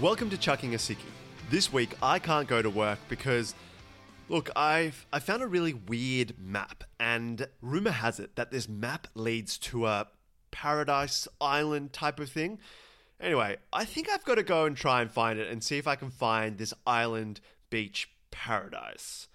Welcome to Chucking a Sickie. This week I can't go to work because, look, I've I found a really weird map, and rumor has it that this map leads to a paradise island type of thing. Anyway, I think I've got to go and try and find it and see if I can find this island beach paradise.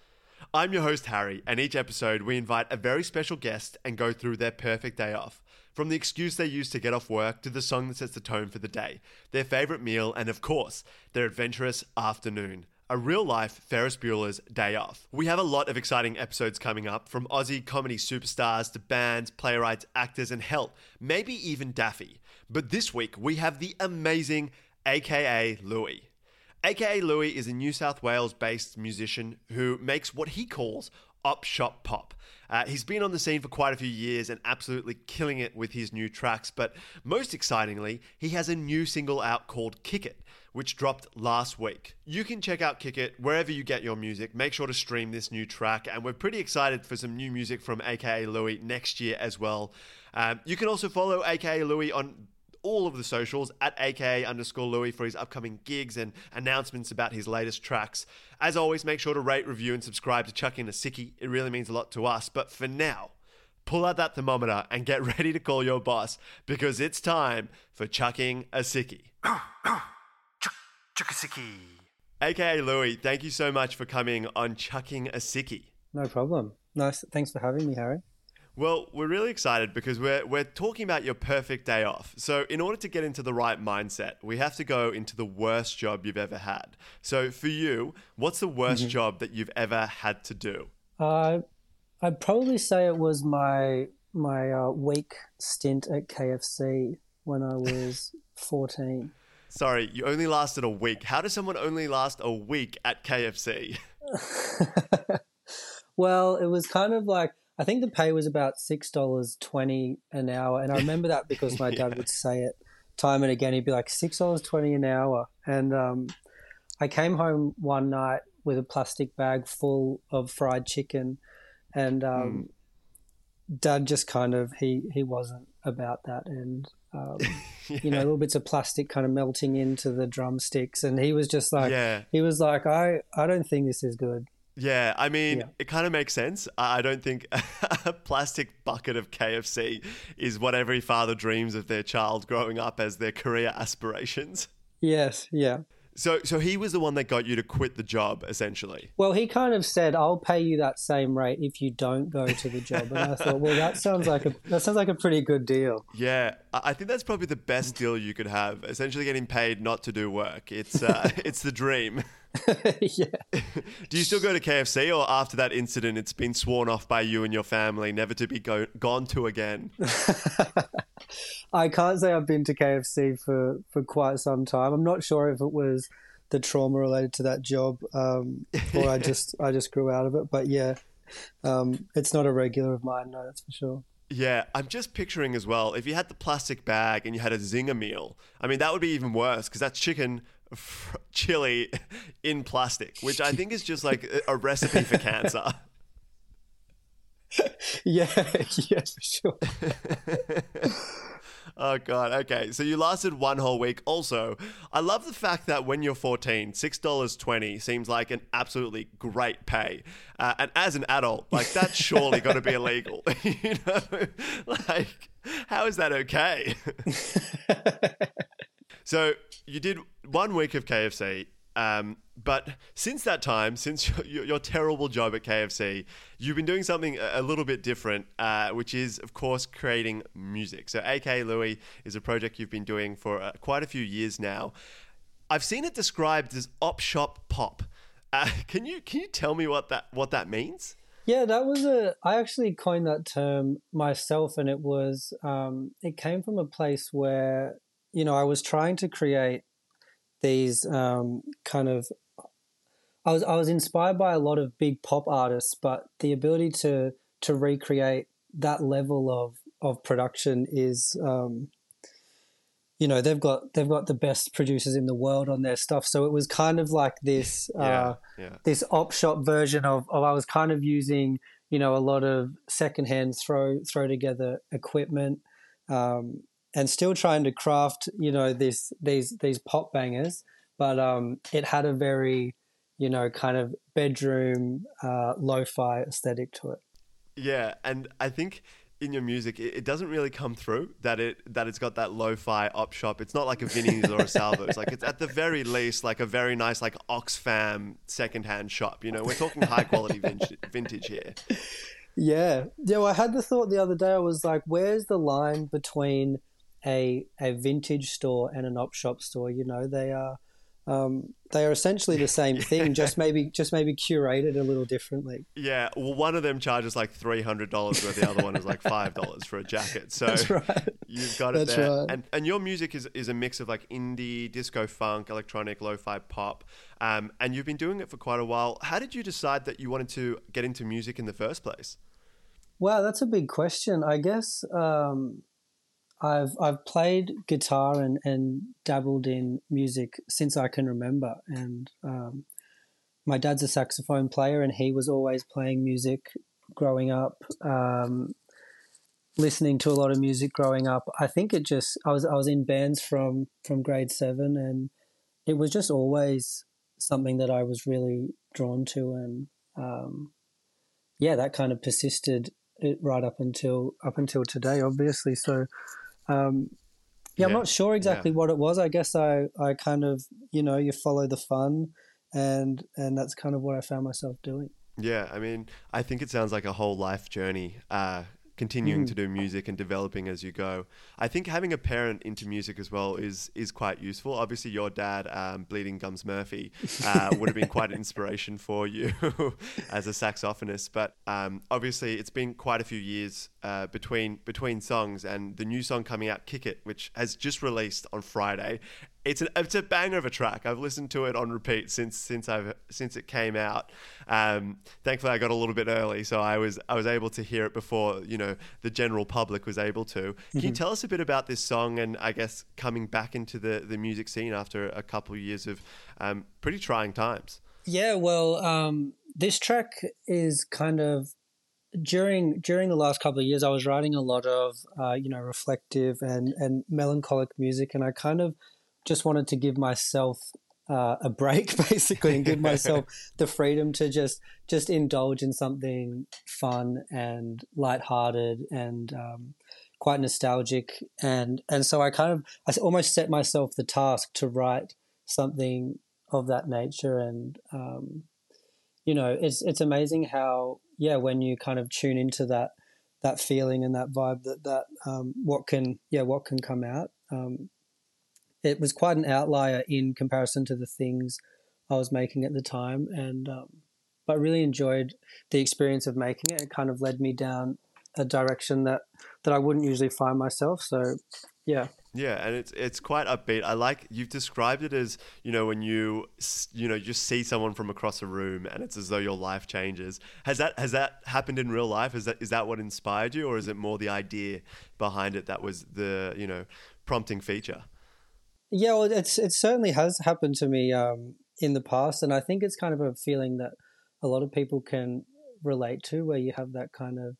I'm your host, Harry, and each episode we invite a very special guest and go through their perfect day off. From the excuse they use to get off work to the song that sets the tone for the day, their favourite meal, and of course, their adventurous afternoon. A real life Ferris Bueller's Day Off. We have a lot of exciting episodes coming up from Aussie comedy superstars to bands, playwrights, actors, and hell, maybe even Daffy. But this week we have the amazing AKA Lui. AKA Lui is a New South Wales based musician who makes what he calls op shop pop. Uh, he's been on the scene for quite a few years and absolutely killing it with his new tracks, but most excitingly, he has a new single out called Kick It, which dropped last week. You can check out Kick It wherever you get your music. Make sure to stream this new track, and we're pretty excited for some new music from AKA Lui next year as well. Um, you can also follow AKA Lui on all of the socials at aka underscore Lui for his upcoming gigs and announcements about his latest tracks. As always, make sure to rate, review, and subscribe to Chucking a Sickie. It really means a lot to us. But for now, pull out that thermometer and get ready to call your boss because it's time for Chucking a Sickie. Chuck a sickie. AKA Lui, thank you so much for coming on Chucking a Sickie. No problem. Nice. Thanks for having me, Harry. Well, we're really excited because we're we're talking about your perfect day off. So, in order to get into the right mindset, we have to go into the worst job you've ever had. So, for you, what's the worst Mm-hmm. job that you've ever had to do? Uh, I'd probably say it was my my uh, week stint at KFC when I was fourteen. Sorry, you only lasted a week. How does someone only last a week at KFC? well, it was kind of like I think the pay was about six dollars twenty an hour, and I remember that because my dad would say it time and again. He'd be like six dollars twenty an hour, and um, I came home one night with a plastic bag full of fried chicken, and um, dad just kind of he he wasn't about that, and um, you know little bits of plastic kind of melting into the drumsticks, and he was just like yeah. he was like I I don't think this is good. Yeah, I mean, Yeah. it kind of makes sense. I don't think a plastic bucket of KFC is what every father dreams of their child growing up as their career aspirations. Yes, yeah. So, so he was the one that got you to quit the job, essentially. Well, he kind of said, "I'll pay you that same rate if you don't go to the job," and I thought, "Well, that sounds like a that sounds like a pretty good deal." Yeah, I I think that's probably the best deal you could have. Essentially, getting paid not to do work. It's uh, it's the dream. yeah. Do you still go to KFC, or after that incident, it's been sworn off by you and your family, never to be go- gone to again? I can't say I've been to KFC for for quite some time. I'm not sure if it was the trauma related to that job, um, or I just I just grew out of it. But yeah, um, it's not a regular of mine. No, that's for sure. Yeah, I'm just picturing as well. If you had the plastic bag and you had a zinger meal, I mean, that would be even worse because that's chicken, chili in plastic, which I think is just like a- recipe for cancer. Yeah, yeah, for sure. Oh god. Okay. So you lasted one whole week. Also, I love the fact that when you're 14, six dollars twenty seems like an absolutely great pay. Uh, and as an adult, like that's surely got to be illegal. you know, like how is that okay? So you did one week of KFC. Um, but since that time, since your, your, terrible job at KFC, you've been doing something a, little bit different, uh, which is, of course, creating music. So, AK Lui is a project you've been doing for uh, quite a few years now. I've seen it described as op shop pop. Uh, can you can you tell me what that what that means? Yeah, that was a. I actually coined that term myself, and it was. Um, it came from a place where you know I was trying to create these um, kind of. I was I was inspired by a lot of big pop artists, but the ability to to recreate that level of of production is. Um, you know they've got they've got the best producers in the world on their stuff, so it was kind of like this. Uh, Yeah, yeah. this op shop version of, of I was kind of using you know a lot of secondhand throw throw together equipment um, and still trying to craft you know this these these pop bangers but um, it had a very, you know, kind of bedroom uh, lo-fi aesthetic to it. Yeah, and I think in your music, it, doesn't really come through that it that it's got that lo-fi op shop. It's not like a Vinnie's or a Salvo's. Like it's at the very least like a very nice like Oxfam secondhand shop. You know, we're talking high quality vintage, vintage here. Yeah, yeah. Well, I had the thought the other day. I was like, "Where's the line between a a vintage store and an op shop store?" You know, they are um, they are essentially the same thing, just maybe just maybe curated a little differently. Yeah, well, one of them charges like three hundred dollars, where the other one is like five dollars for a jacket. So That's right. you've got it That's there. right. And and your music is is a mix of like indie, disco, funk, electronic, lo-fi, pop. Um, and you've been doing it for quite a while. How did you decide that you wanted to get into music in the first place? Wow, that's a big question. I guess um, I've I've played guitar and, and dabbled in music since I can remember, and um, my dad's a saxophone player, and he was always playing music growing up. Um, listening to a lot of music growing up. I think it just I was I was in bands from from grade seven, and it was just always something that I was really drawn to, and um, yeah, that kind of persisted right up until up until today, obviously. So, um, yeah, I'm not sure exactly what it was. I guess I I kind of you know you follow the fun, and and that's kind of what I found myself doing. Yeah, I mean, I think it sounds like a whole life journey. Uh, continuing Mm. to do music and developing as you go. I think having a parent into music as well is is quite useful. Obviously, your dad, um, Bleeding Gums Murphy, uh, would have been quite an inspiration for you as a saxophonist. But um, obviously, it's been quite a few years uh, between between songs, and the new song coming out, "Kick It," which has just released on Friday. It's an it's a banger of a track. I've listened to it on repeat since since I've since it came out. Um, thankfully, I got a little bit early, so I was I was able to hear it before you know the general public was able to. Can you tell us a bit about this song and I guess coming back into the the music scene after a couple of years of um, pretty trying times? Yeah, well, um, this track is kind of during during the last couple of years. I was writing a lot of uh, you know reflective and and melancholic music, and I kind of just wanted to give myself uh, a break, basically, and give myself the freedom to just just indulge in something fun and lighthearted and um, quite nostalgic. And and so I kind of I almost set myself the task to write something of that nature and um, you know it's it's amazing how yeah when you kind of tune into that that feeling and that vibe that that um, what can yeah what can come out um, it was quite an outlier in comparison to the things I was making at the time and um, but really enjoyed the experience of making it it kind of led me down a direction that that I wouldn't usually find myself so yeah Yeah, and it's it's quite upbeat. I like you've described it as you know when you you know just see someone from across a room and it's as though your life changes. Has that has that happened in real life? Is that is that what inspired you, or is it more the idea behind it that was the you know prompting feature? Yeah, well, it's it certainly has happened to me um, in the past, and I think it's kind of a feeling that a lot of people can relate to, where you have that kind of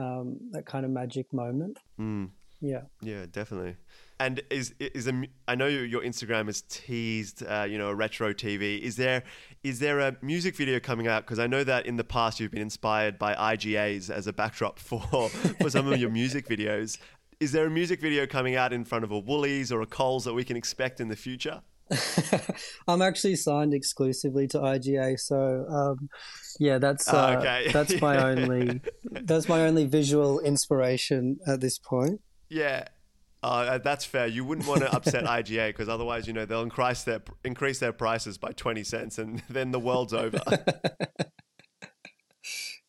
um, that kind of magic moment. Mm. Yeah, Yeah, definitely. And is is a, I know your Instagram is teased, uh, you know, a retro TV. Is there is there a music video coming out? Because I know that in the past you've been inspired by IGAs as a backdrop for for some of your music videos. Is there a music video coming out in front of a Woolies or a Coles that we can expect in the future? I'm actually signed exclusively to IGA, so um, yeah, that's Ah, uh, okay. that's my only that's my only visual inspiration at this point. Yeah. Uh, that's fair. You wouldn't want to upset IGA because otherwise, you know, they'll increase their increase their prices by twenty cents, and then the world's over.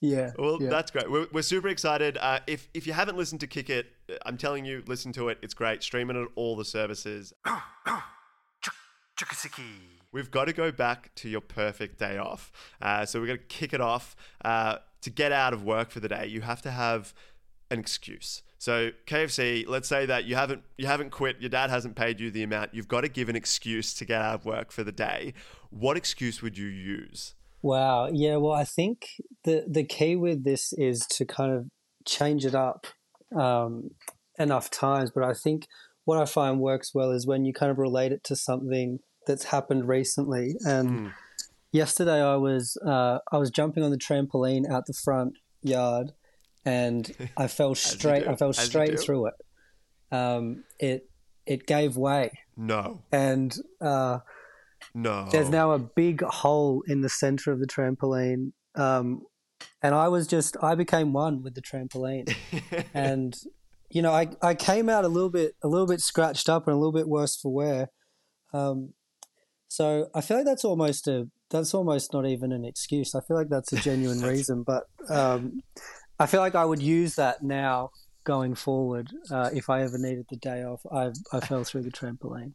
Yeah, Well, yeah. that's great. We're, we're super excited. Uh, if if you haven't listened to Kick It, I'm telling you, listen to it. It's great. Streaming it at all the services. We've got to go back to your perfect day off. Uh, so we're going to kick it off. Uh, to get out of work for the day, you have to have an excuse. So KFC, let's say that you haven't you haven't quit. Your dad hasn't paid you the amount. You've got to give an excuse to get out of work for the day. What excuse would you use? Wow. Yeah. Well, I think the the key with this is to kind of change it up um, enough times. But I think what I find works well is when you kind of relate it to something that's happened recently. And yesterday I was uh, I was jumping on the trampoline out the front yard, and I fell straight. I fell as straight through it. Um, it it gave way, No, and uh, no. there's now a big hole in the center of the trampoline. Um, and I was just I became one with the trampoline, and you know I, I came out a little bit a little bit scratched up and a little bit worse for wear. Um, so I feel like that's almost a that's almost not even an excuse. I feel like that's a genuine reason, but um, I feel like I would use that now going forward uh, if I ever needed the day off. I I fell through the trampoline.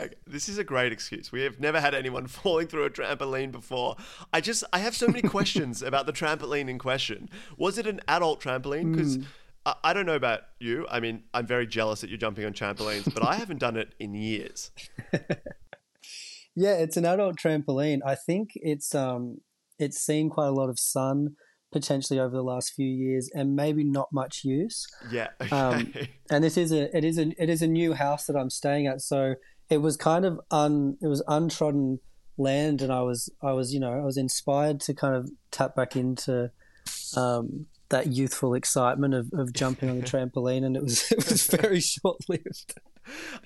Okay, this is a great excuse. We have never had anyone falling through a trampoline before. I just I have so many questions about the trampoline in question. Was it an adult trampoline? Because I, I don't know about you. I mean, I'm very jealous that you're jumping on trampolines, but I haven't done it in years. Yeah, it's an adult trampoline. I think it's um it's seen quite a lot of sun potentially over the last few years and maybe not much use. Yeah. Okay. Um, and this is a it is a it is a new house that I'm staying at, so it was kind of un it was untrodden land, and I was I was you know I was inspired to kind of tap back into um, that youthful excitement of, of jumping on the trampoline, and it was it was very short lived.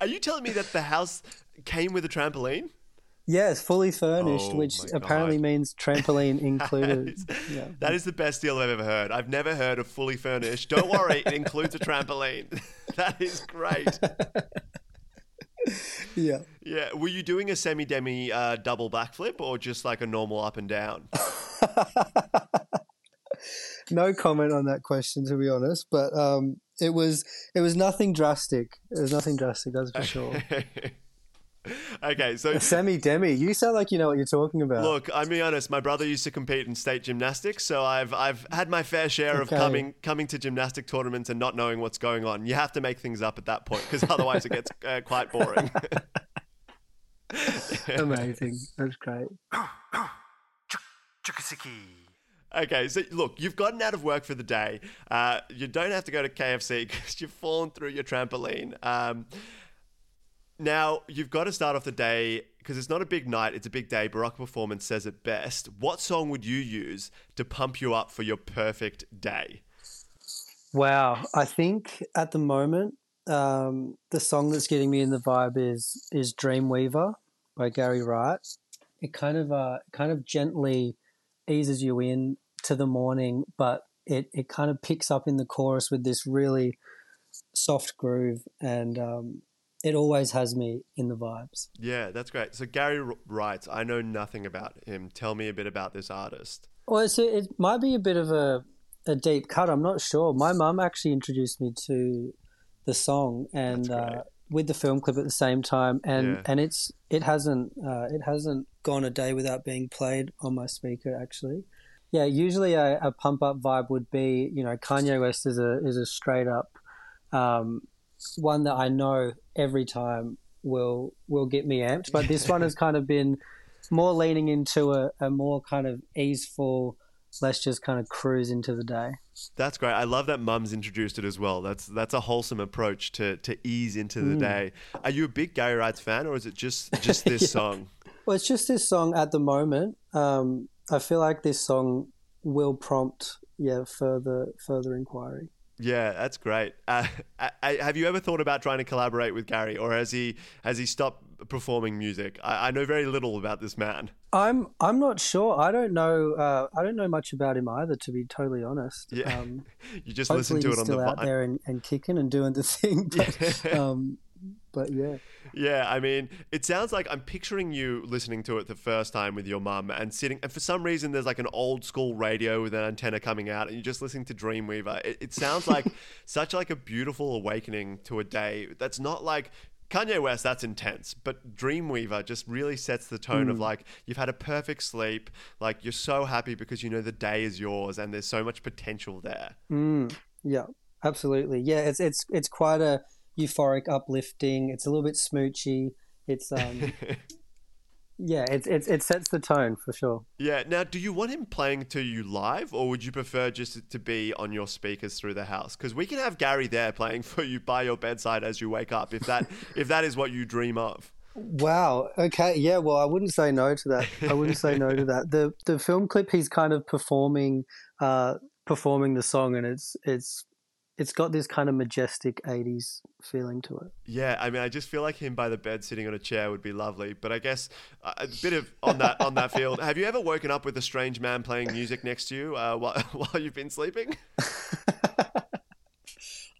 Are you telling me that the house came with a trampoline? Yes, fully furnished, Oh which apparently means trampoline included. That is, yeah. that is the best deal I've ever heard. I've never heard of fully furnished. Don't worry, it includes a trampoline. that is great. Yeah. Yeah. Were you doing a semi demi uh, double backflip or just like a normal up and down? no comment on that question to be honest, but um, it was it was nothing drastic. It was nothing drastic, that's for sure. okay, so Semi demi, you sound like you know what you're talking about. look, I'm being honest. My brother used to compete in state gymnastics, so I've I've had my fair share of coming coming to gymnastic tournaments and not knowing what's going on. You have to make things up at that point because otherwise it gets uh, quite boring. Amazing, that's great. Chukasiki. Okay, so look, you've gotten out of work for the day. Uh, you don't have to go to KFC because you've fallen through your trampoline. Um, now, you've got to start off the day because it's not a big night, it's a big day. Barack Performance says it best. What song would you use to pump you up for your perfect day? Wow, I think at the moment um, the song that's getting me in the vibe is is Dreamweaver by Gary Wright. It kind of uh, kind of gently eases you in to the morning, but it, it kind of picks up in the chorus with this really soft groove, and um, it always has me in the vibes. Yeah, that's great. So, Gary writes, I know nothing about him. Tell me a bit about this artist. Well, a, it might be a bit of a, a deep cut. I'm not sure. My mum actually introduced me to the song and uh, with the film clip at the same time, and Yeah. and it's it hasn't uh, it hasn't gone a day without being played on my speaker. Actually, yeah. Usually a, a pump up vibe would be you know Kanye West is a is a straight up um, one that I know every time will will get me amped. But this one has kind of been more leaning into a, a more kind of easeful, let's just kind of cruise into the day. That's great. I love that Mum's introduced it as well. That's that's a wholesome approach to to ease into the day. Are you a big Gary Wrights fan, or is it just just this song? Well, it's just this song at the moment. Um, I feel like this song will prompt yeah further further inquiry. Yeah, that's great. Uh, I, I, have you ever thought about trying to collaborate with Gary, or has he has he stopped performing music? I, I know very little about this man. I'm I'm not sure. I don't know. Uh, I don't know much about him either, to be totally honest. Yeah, Um, you just listen to it on the still out there and, and kicking and doing the thing. But, Yeah. um, but yeah. Yeah, I mean, it sounds like I'm picturing you listening to it the first time with your mum and sitting, and for some reason, there's like an old school radio with an antenna coming out, and you're just listening to Dreamweaver. It, it sounds like such like a beautiful awakening to a day. That's not like Kanye West. That's intense, but Dreamweaver just really sets the tone of like you've had a perfect sleep, like you're so happy because you know the day is yours, and there's so much potential there. Mm, yeah, absolutely. Yeah, it's it's it's quite a euphoric, uplifting. It's a little bit smoochy. It's um, yeah, it's it's it sets the tone for sure. Yeah. Now, do you want him playing to you live, or would you prefer just to be on your speakers through the house? Because we can have Gary there playing for you by your bedside as you wake up, if that if that is what you dream of. Wow. Okay. Yeah. Well, I wouldn't say no to that. I wouldn't say no to that. The the film clip he's kind of performing uh performing the song and it's it's it's got this kind of majestic 80s feeling to it. Yeah, I mean, I just feel like him by the bed sitting on a chair would be lovely. But I guess uh, a bit of on that on that field. Have you ever woken up with a strange man playing music next to you uh, while while you've been sleeping?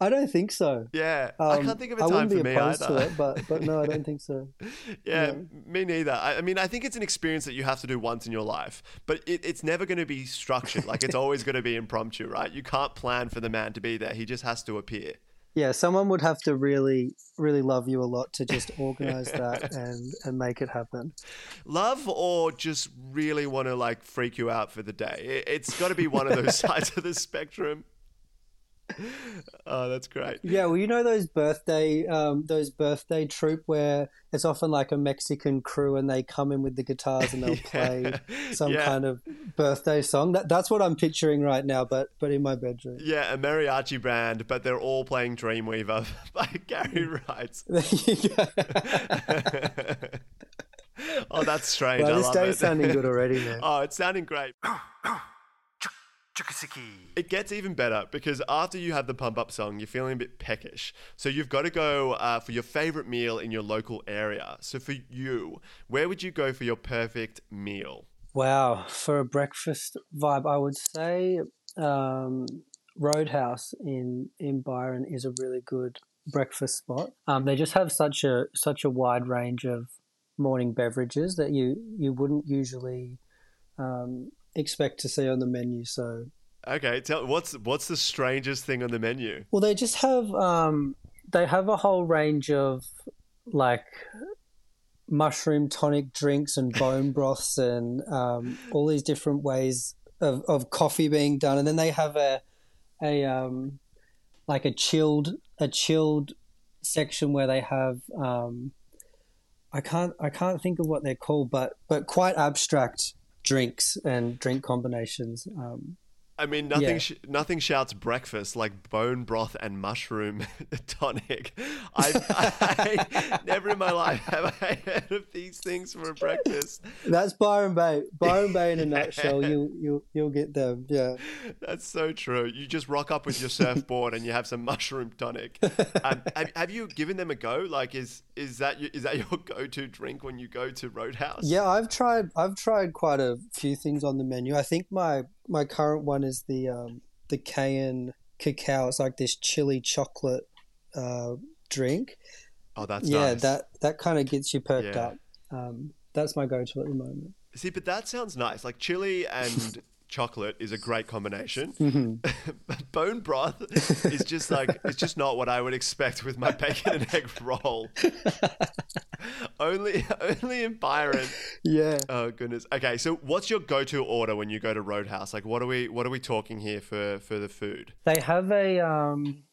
I don't think so. Yeah, um, I can't think of a time for me either. To it, but but no, I don't think so. yeah, yeah, me neither. I, I, mean, I think it's an experience that you have to do once in your life, but it, it's never going to be structured. Like it's always going to be impromptu, right? You can't plan for the man to be there. He just has to appear. Yeah, someone would have to really, really love you a lot to just organize that and and make it happen. Love or just really want to like freak you out for the day. It, it's got to be one of those sides of the spectrum. Oh, that's great. Yeah, well, you know those birthday, um, those birthday troupe where it's often like a Mexican crew and they come in with the guitars and they'll yeah. play some yeah. kind of birthday song. That, that's what I'm picturing right now, but but in my bedroom. Yeah, a mariachi band, but they're all playing Dreamweaver by Gary Wright. oh, that's strange. Well, this day's sounding good already, man. Oh, it's sounding great. It gets even better because after you have the pump up song, you're feeling a bit peckish. So you've got to go uh, for your favorite meal in your local area. So for you, where would you go for your perfect meal? Wow, for a breakfast vibe, I would say um, Roadhouse in in Byron is a really good breakfast spot. Um, they just have such a such a wide range of morning beverages that you you wouldn't usually um, expect to see on the menu. So okay, tell what's what's the strangest thing on the menu? Well, they just have um, they have a whole range of like mushroom tonic drinks and bone broths and um, all these different ways of, of coffee being done, and then they have a a um, like a chilled a chilled section where they have um, I can't I can't think of what they're called, but but quite abstract drinks and drink combinations. Um, I mean, nothing yeah. sh- nothing shouts breakfast like bone broth and mushroom tonic. I, I, never in my life have I heard of these things for breakfast. That's Byron Bay. Byron Bay in a nutshell. You you you'll get them. Yeah, that's so true. You just rock up with your surfboard and you have some mushroom tonic. Um, have, have you given them a go? Like, is is that is that your go to drink when you go to Roadhouse? Yeah, I've tried. I've tried quite a few things on the menu. I think my my current one is the um, the cayenne cacao. It's like this chili chocolate uh, drink. Oh, that's yeah. Nice. That that kind of gets you perked yeah. up. Um, that's my go-to at the moment. See, but that sounds nice. Like chili and chocolate is a great combination. Mm-hmm. Bone broth is just like it's just not what I would expect with my bacon and egg roll. Only only in Byron. Yeah. Oh goodness. Okay, so what's your go-to order when you go to Roadhouse? Like what are we what are we talking here for for the food? They have a um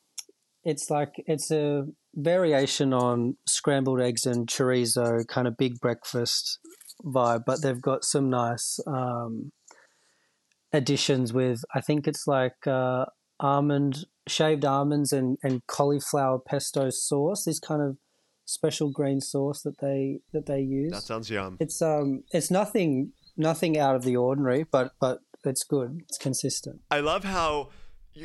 it's like it's a variation on scrambled eggs and chorizo kind of big breakfast vibe, but they've got some nice um additions with I think it's like uh, almond shaved almonds and, and cauliflower pesto sauce. This kind of special green sauce that they that they use. That sounds yum. It's um it's nothing nothing out of the ordinary, but but it's good. It's consistent. I love how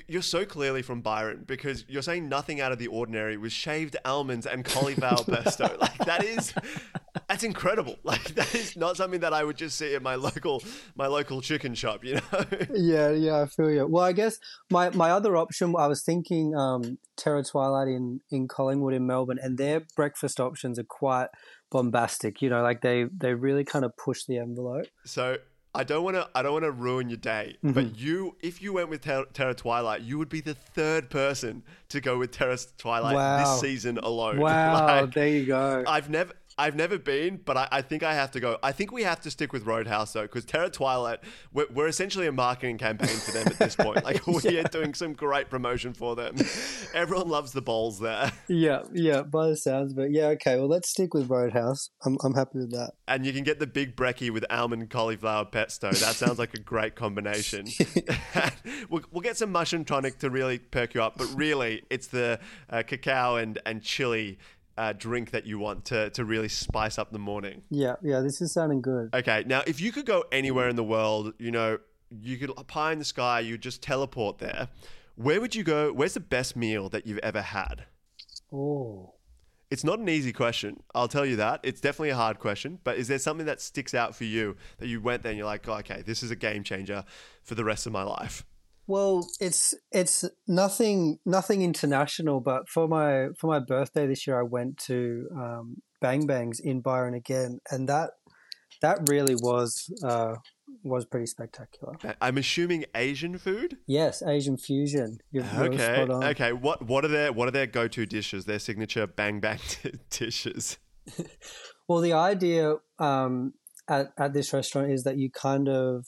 you're so clearly from Byron because you're saying nothing out of the ordinary with shaved almonds and cauliflower pesto. Like that is that's incredible. Like that is not something that I would just see at my local my local chicken shop, you know. yeah, yeah, I feel you. Well, I guess my my other option I was thinking um Terror Twilight in in Collingwood in Melbourne and their breakfast options are quite bombastic, you know, like they they really kind of push the envelope. So I don't want to. I don't want to ruin your day. Mm-hmm. But you, if you went with Terror, Terror, Twilight, you would be the third person to go with Terror Twilight wow. this season alone. Wow, like, there you go. I've never. I've never been, but I, I, think I have to go. I think we have to stick with Roadhouse though, because Terror Twilight, we're, we're, essentially a marketing campaign for them at this point. Like we yeah. are doing some great promotion for them. Everyone loves the bowls there. Yeah, yeah, by the sounds but Yeah, okay. Well, let's stick with Roadhouse. I'm, I'm happy with that. And you can get the big brekkie with almond cauliflower pesto. That sounds like a great combination. we'll, we'll, get some mushroom tonic to really perk you up, but really, it's the uh, cacao and and chili uh, drink that you want to to really spice up the morning. Yeah, yeah, this is sounding good. Okay, now if you could go anywhere in the world, you know, you could pie in the sky, you just teleport there. Where would you go? Where's the best meal that you've ever had? Oh, It's not an easy question. I'll tell you that. It's definitely a hard question. But is there something that sticks out for you that you went there and you're like, oh, okay, this is a game changer for the rest of my life? Well, it's it's nothing nothing international, but for my for my birthday this year, I went to um, Bang Bangs in Byron again, and that that really was uh, was pretty spectacular. I'm assuming Asian food. Yes, Asian fusion. You're, Okay. spot on. Okay. What what are their what are their go to dishes? Their signature bang bang dishes. Well, the idea um, at at this restaurant is that you kind of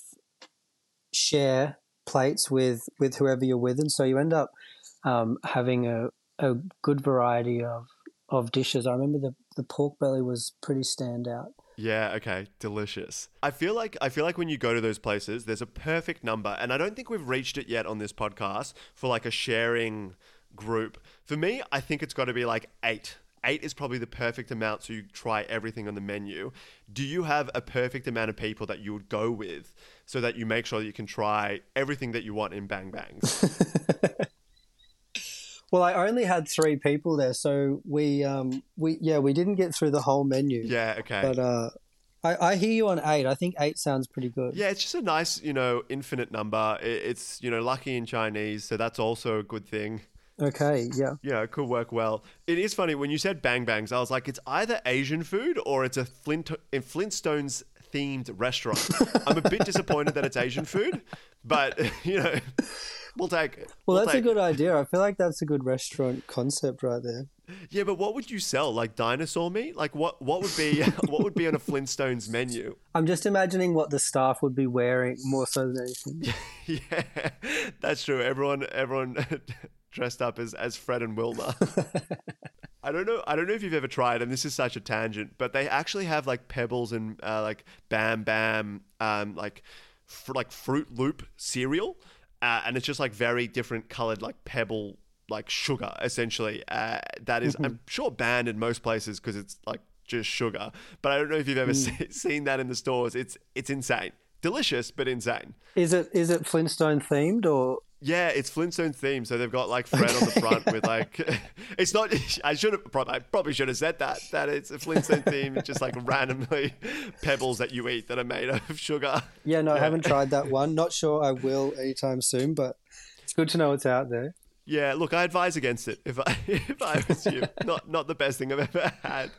share plates with with whoever you're with, and so you end up um, having a a good variety of of dishes. I remember the the pork belly was pretty standout. Yeah, okay, delicious. I feel like I feel like when you go to those places, there's a perfect number, and I don't think we've reached it yet on this podcast for like a sharing group. For me, I think it's got to be like eight. Eight is probably the perfect amount, so you try everything on the menu. Do you have a perfect amount of people that you would go with, so that you make sure that you can try everything that you want in Bang Bangs? Well, I only had three people there, so we um we yeah we didn't get through the whole menu. yeah, okay. But uh, I I hear you on eight. I think eight sounds pretty good. Yeah, it's just a nice, you know, infinite number. It's, you know, lucky in Chinese, so that's also a good thing. Okay. Yeah. Yeah, it could work well. It is funny when you said bang bangs, I was like, it's either Asian food or it's a Flint in Flintstones themed restaurant. I'm a bit disappointed that it's Asian food, but you know, we'll take it. Well, We'll that's a good idea. I feel like that's a good restaurant concept right there. Yeah, but what would you sell? Like dinosaur meat? Like what? What would be what would be on a Flintstones menu? I'm just imagining what the staff would be wearing more so than anything. Yeah, that's true. Everyone, everyone dressed up as as Fred and Wilma. I don't know. I don't know if you've ever tried, and this is such a tangent, but they actually have like pebbles and uh, like Bam Bam, um, like fr- like Fruit Loop cereal, uh, and it's just like very different colored like pebble like sugar essentially. Uh, that is, I'm sure banned in most places because it's like just sugar. But I don't know if you've ever se- seen that in the stores. It's it's insane, delicious but insane. Is it is it Flintstone themed or Yeah, it's Flintstone themed, so they've got like Fred on the front with like. It's not. I should have. Probably, I probably should have said that. That it's a Flintstone theme. Just like randomly pebbles that you eat that are made of sugar. yeah? No, I haven't tried that one. Not sure I will anytime soon, but it's good to know it's out there. Yeah, look, I advise against it. If I if I was you, not not the best thing I've ever had.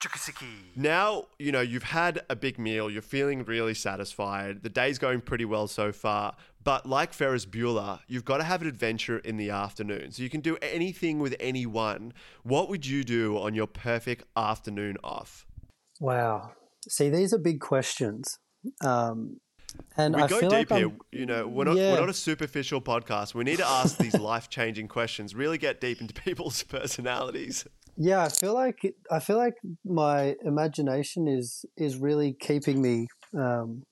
Chukasiki. Now, you know, you've had a big meal, you're feeling really satisfied, the day's going pretty well so far, but like Ferris Bueller, you've got to have an adventure in the afternoon. So you can do anything with anyone. What would you do on your perfect afternoon off? Wow. See, these are big questions, um, and We I go feel deep like here. I'm, You know, we're not, Yeah. we're not a superficial podcast. We need to ask these life changing questions, really get deep into people's personalities. Yeah, I feel like I feel like my imagination is is really keeping me um,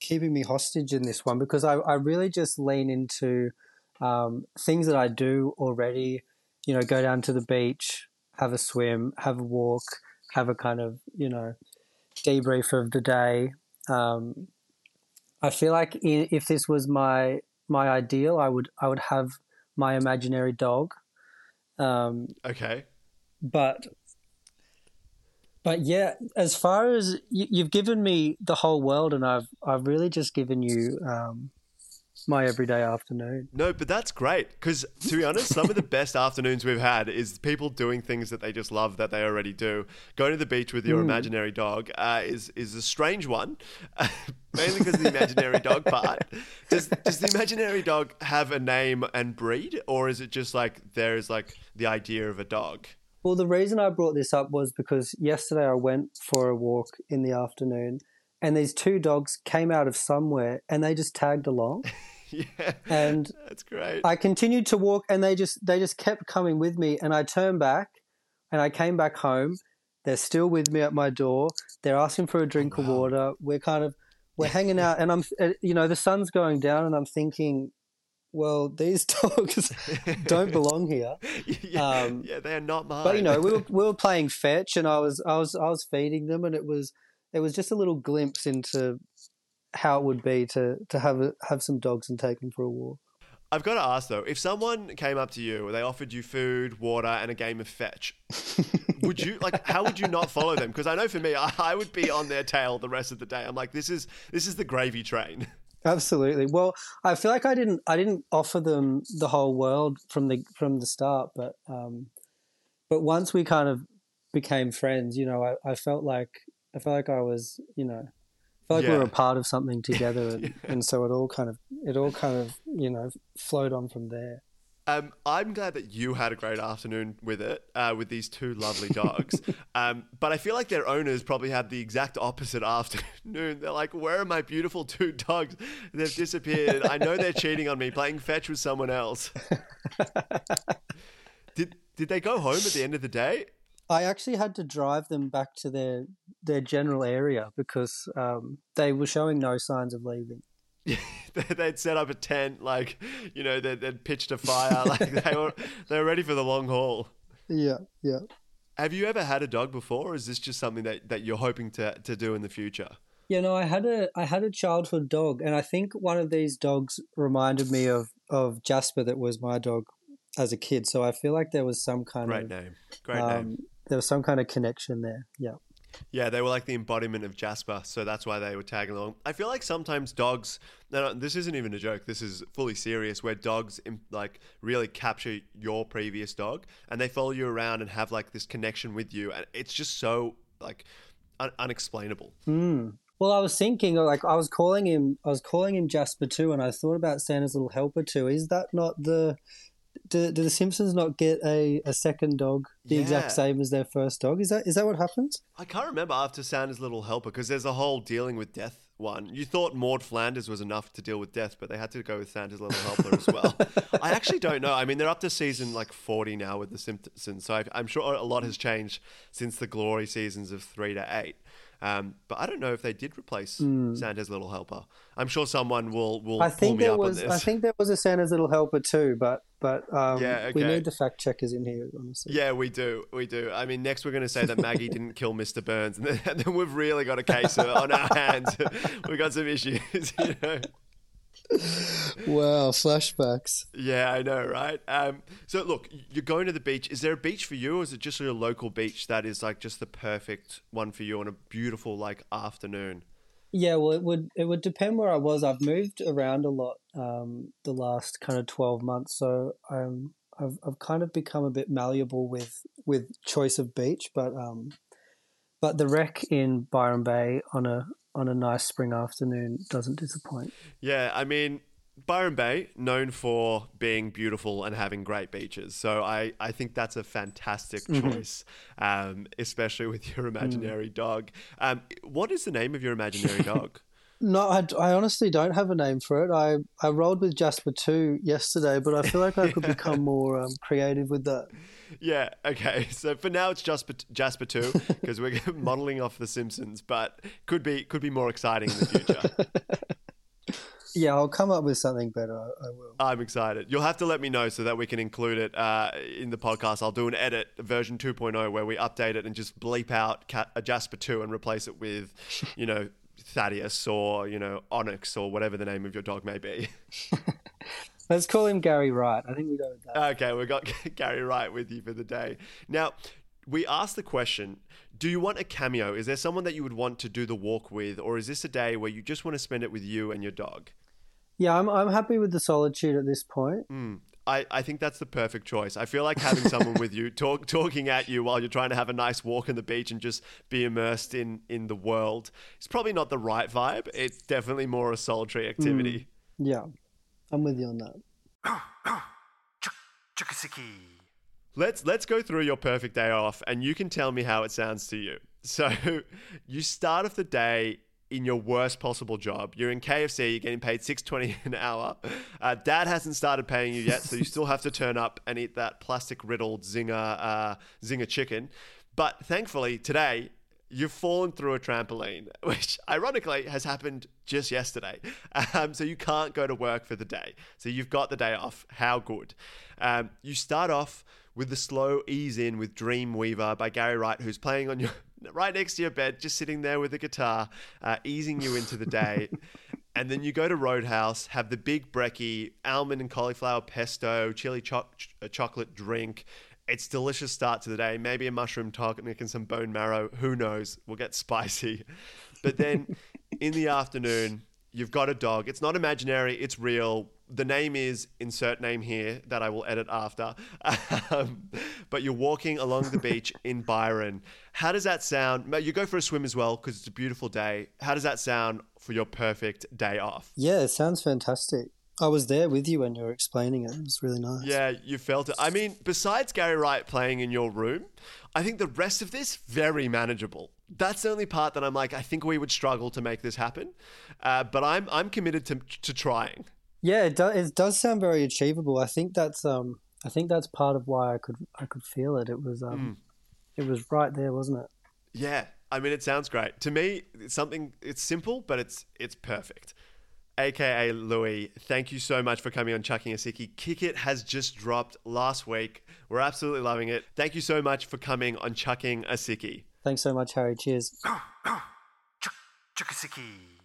keeping me hostage in this one because I, I really just lean into um, things that I do already. You know, go down to the beach, have a swim, have a walk, have a kind of you know debrief of the day. Um, I feel like if this was my my ideal, I would I would have my imaginary dog. Um, Okay. But but yeah as far as you, you've given me the whole world and i've i've really just given you um my everyday afternoon No, but that's great because to be honest, some of the best afternoons we've had is people doing things that they just love that they already do. Going to the beach with your imaginary dog uh, is is a strange one, mainly because the imaginary dog part. Does does the imaginary dog have a name and breed, or is it just like there is like the idea of a dog? Well the reason i brought this up was because yesterday i went for a walk in the afternoon and these two dogs came out of somewhere and they just tagged along yeah, and that's great. I continued to walk and they just they just kept coming with me and I turned back and I came back home. They're still with me at my door. They're asking for a drink of water. We're kind of we're hanging out and I'm uh, you know the sun's going down and I'm thinking well, these dogs don't belong here. yeah, Um, yeah, they are not mine. But you know, we were we were playing fetch, and I was I was I was feeding them, and it was it was just a little glimpse into how it would be to to have a, have some dogs and take them for a walk. I've got to ask though, if someone came up to you, they offered you food, water, and a game of fetch, would you like? How would you not follow them? Because I know for me, I, I would be on their tail the rest of the day. I'm like, this is this is the gravy train. Absolutely. Well, I feel like I didn't I didn't offer them the whole world from the from the start, but um, but once we kind of became friends, you know, I, I felt like I felt like I was, you know, I felt like we Yeah. were a part of something together, and, Yeah. and so it all kind of it all kind of you know flowed on from there. Um, I'm glad that you had a great afternoon with it, uh, with these two lovely dogs. um, but I feel like their owners probably had the exact opposite afternoon. They're like, "Where are my beautiful two dogs? They've disappeared. I know they're cheating on me, playing fetch with someone else." did did they go home at the end of the day? I actually had to drive them back to their their general area because um, they were showing no signs of leaving. they'd set up a tent, like you know, they'd, they'd pitched a fire, like they were they were ready for the long haul. Yeah, yeah. Have you ever had a dog before, or is this just something that, that you're hoping to, to do in the future? You know, I had a I had a childhood dog, and I think one of these dogs reminded me of of Jasper, that was my dog as a kid. So I feel like there was some kind Great of name, great um, name. there was some kind of connection there. Yeah, Yeah, they were like the embodiment of Jasper, so that's why they were tagging along. I feel like sometimes dogs. No, this isn't even a joke. This is fully serious. Where dogs like really capture your previous dog, and they follow you around and have like this connection with you, and it's just so like un- unexplainable. Mm. Well, I was thinking, like, I was calling him, I was calling him Jasper too, and I thought about Santa's little helper too. Is that not the? Do, do the Simpsons not get a, a second dog the Yeah. exact same as their first dog? Is that is that what happens? I can't remember after Santa's Little Helper because there's a whole dealing with death one. You thought Maud Flanders was enough to deal with death, but they had to go with Santa's Little Helper as well. I actually don't know. I mean, they're up to season like 40 now with The Simpsons, so I, I'm sure a lot has changed since the glory seasons of three to eight. Um, but I don't know if they did replace Santa's Little Helper. I'm sure someone will will. I pull think me there up was. on this. I think there was a Santa's little helper too, but but um, Yeah, we need the fact checkers in here. Honestly, Yeah, we do. We do. I mean, next we're going to say that Maggie didn't kill Mr. Burns, and then, and then we've really got a case on our hands. We've got some issues, you know. Wow, flashbacks. Yeah, I know, right? Um, so, look, you're going to the beach. Is there a beach for you, or is it just a local beach that is like just the perfect one for you on a beautiful like afternoon? Yeah, well, it would it would depend where I was. I've moved around a lot um, the last kind of twelve months, so I'm I've I've kind of become a bit malleable with with choice of beach, but um, but the wreck in Byron Bay on a on a nice spring afternoon doesn't disappoint. Yeah, I mean, Byron Bay, known for being beautiful and having great beaches. So I, I think that's a fantastic choice, um, especially with your imaginary dog. Um, what is the name of your imaginary dog? No, I, I honestly don't have a name for it. I, I rolled with Jasper 2 yesterday, but I feel like I could become more um, creative with that. yeah, okay. So for now, it's Jasper, Jasper 2 because we're modeling off The Simpsons, but could be, could be more exciting in the future. Yeah, I'll come up with something better. I, I will. I'm excited. You'll have to let me know so that we can include it uh, in the podcast. I'll do an edit, version 2.0, where we update it and just bleep out uh, Jasper 2 and replace it with, you know, Thaddeus or, you know, Onyx or whatever the name of your dog may be. Let's call him Gary Wright. I think we go with that. okay, we've got Gary Wright with you for the day. Now, we asked the question Do you want a cameo? Is there someone that you would want to do the walk with? Or is this a day where you just want to spend it with you and your dog? Yeah, I'm I'm happy with the solitude at this point. Mm. I, I think that's the perfect choice. I feel like having someone with you talk, talking at you while you're trying to have a nice walk on the beach and just be immersed in, in the world is probably not the right vibe. It's definitely more a solitary activity. Yeah, I'm with you on that. Chukasiki. Let's let's go through your perfect day off and you can tell me how it sounds to you. So you start off the day in your worst possible job. You're in KFC, you're getting paid six twenty an hour. Uh, Dad hasn't started paying you yet, so you still have to turn up and eat that plastic riddled zinger uh, zinger chicken. But thankfully today you've fallen through a trampoline, which ironically has happened just yesterday. Um, so you can't go to work for the day. So you've got the day off. How good. Um, you start off with the slow ease in with Dreamweaver by Gary Wright, who's playing on your right next to your bed, just sitting there with a guitar, uh, easing you into the day. and then you go to Roadhouse, have the big brekkie, almond and cauliflower pesto, chili cho- chocolate drink. It's delicious start to the day. Maybe a mushroom tonic and some bone marrow. Who knows? We'll get spicy. But then in the afternoon, you've got a dog. It's not imaginary, it's real. The name is insert name here that I will edit after. Um, but you're walking along the beach in Byron. How does that sound? You go for a swim as well because it's a beautiful day. How does that sound for your perfect day off? Yeah, it sounds fantastic. I was there with you when you were explaining it. It was really nice. Yeah, you felt it. I mean, besides Gary Wright playing in your room, I think the rest of this very manageable. That's the only part that I'm like, I think we would struggle to make this happen, uh, but I'm I'm committed to to trying. Yeah, it, do, it does sound very achievable. I think that's um I think that's part of why I could I could feel it. It was um mm. it was right there, wasn't it? Yeah, I mean, it sounds great to me. It's something. It's simple, but it's it's perfect AKA Lui, thank you so much for coming on Chucking a Sickie. Kick It has just dropped last week. We're absolutely loving it. Thank you so much for coming on Chucking a Sickie. Thanks so much, Harry. Cheers. Chuck a Sickie.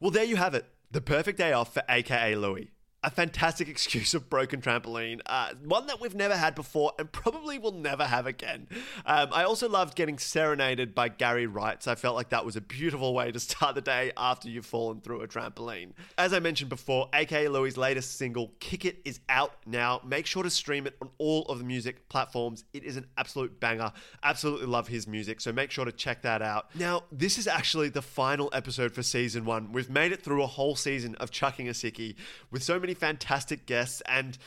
Well, there you have it. The perfect day off for AKA Lui a fantastic excuse of broken trampoline, uh, one that we've never had before and probably will never have again. Um, I also loved getting serenaded by Gary Wright. So I felt like that was a beautiful way to start the day after you've fallen through a trampoline. As I mentioned before, AKA Lui' latest single, Kick It, is out now. Make sure to stream it on all of the music platforms. It is an absolute banger. Absolutely love his music, so make sure to check that out. Now, this is actually the final episode for season one. We've made it through a whole season of Chucking a Sickie with so many fantastic guests and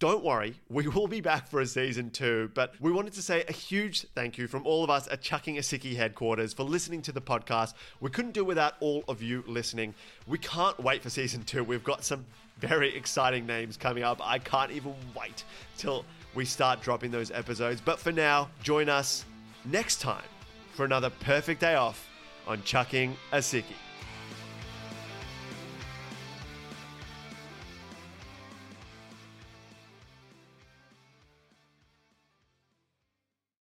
don't worry, we will be back for a season two. But we wanted to say a huge thank you from all of us at Chucking a Sickie headquarters for listening to the podcast. We couldn't do without all of you listening. We can't wait for season two. We've got some very exciting names coming up. I can't even wait till we start dropping those episodes. But for now, join us next time for another perfect day off on Chucking a Sickie.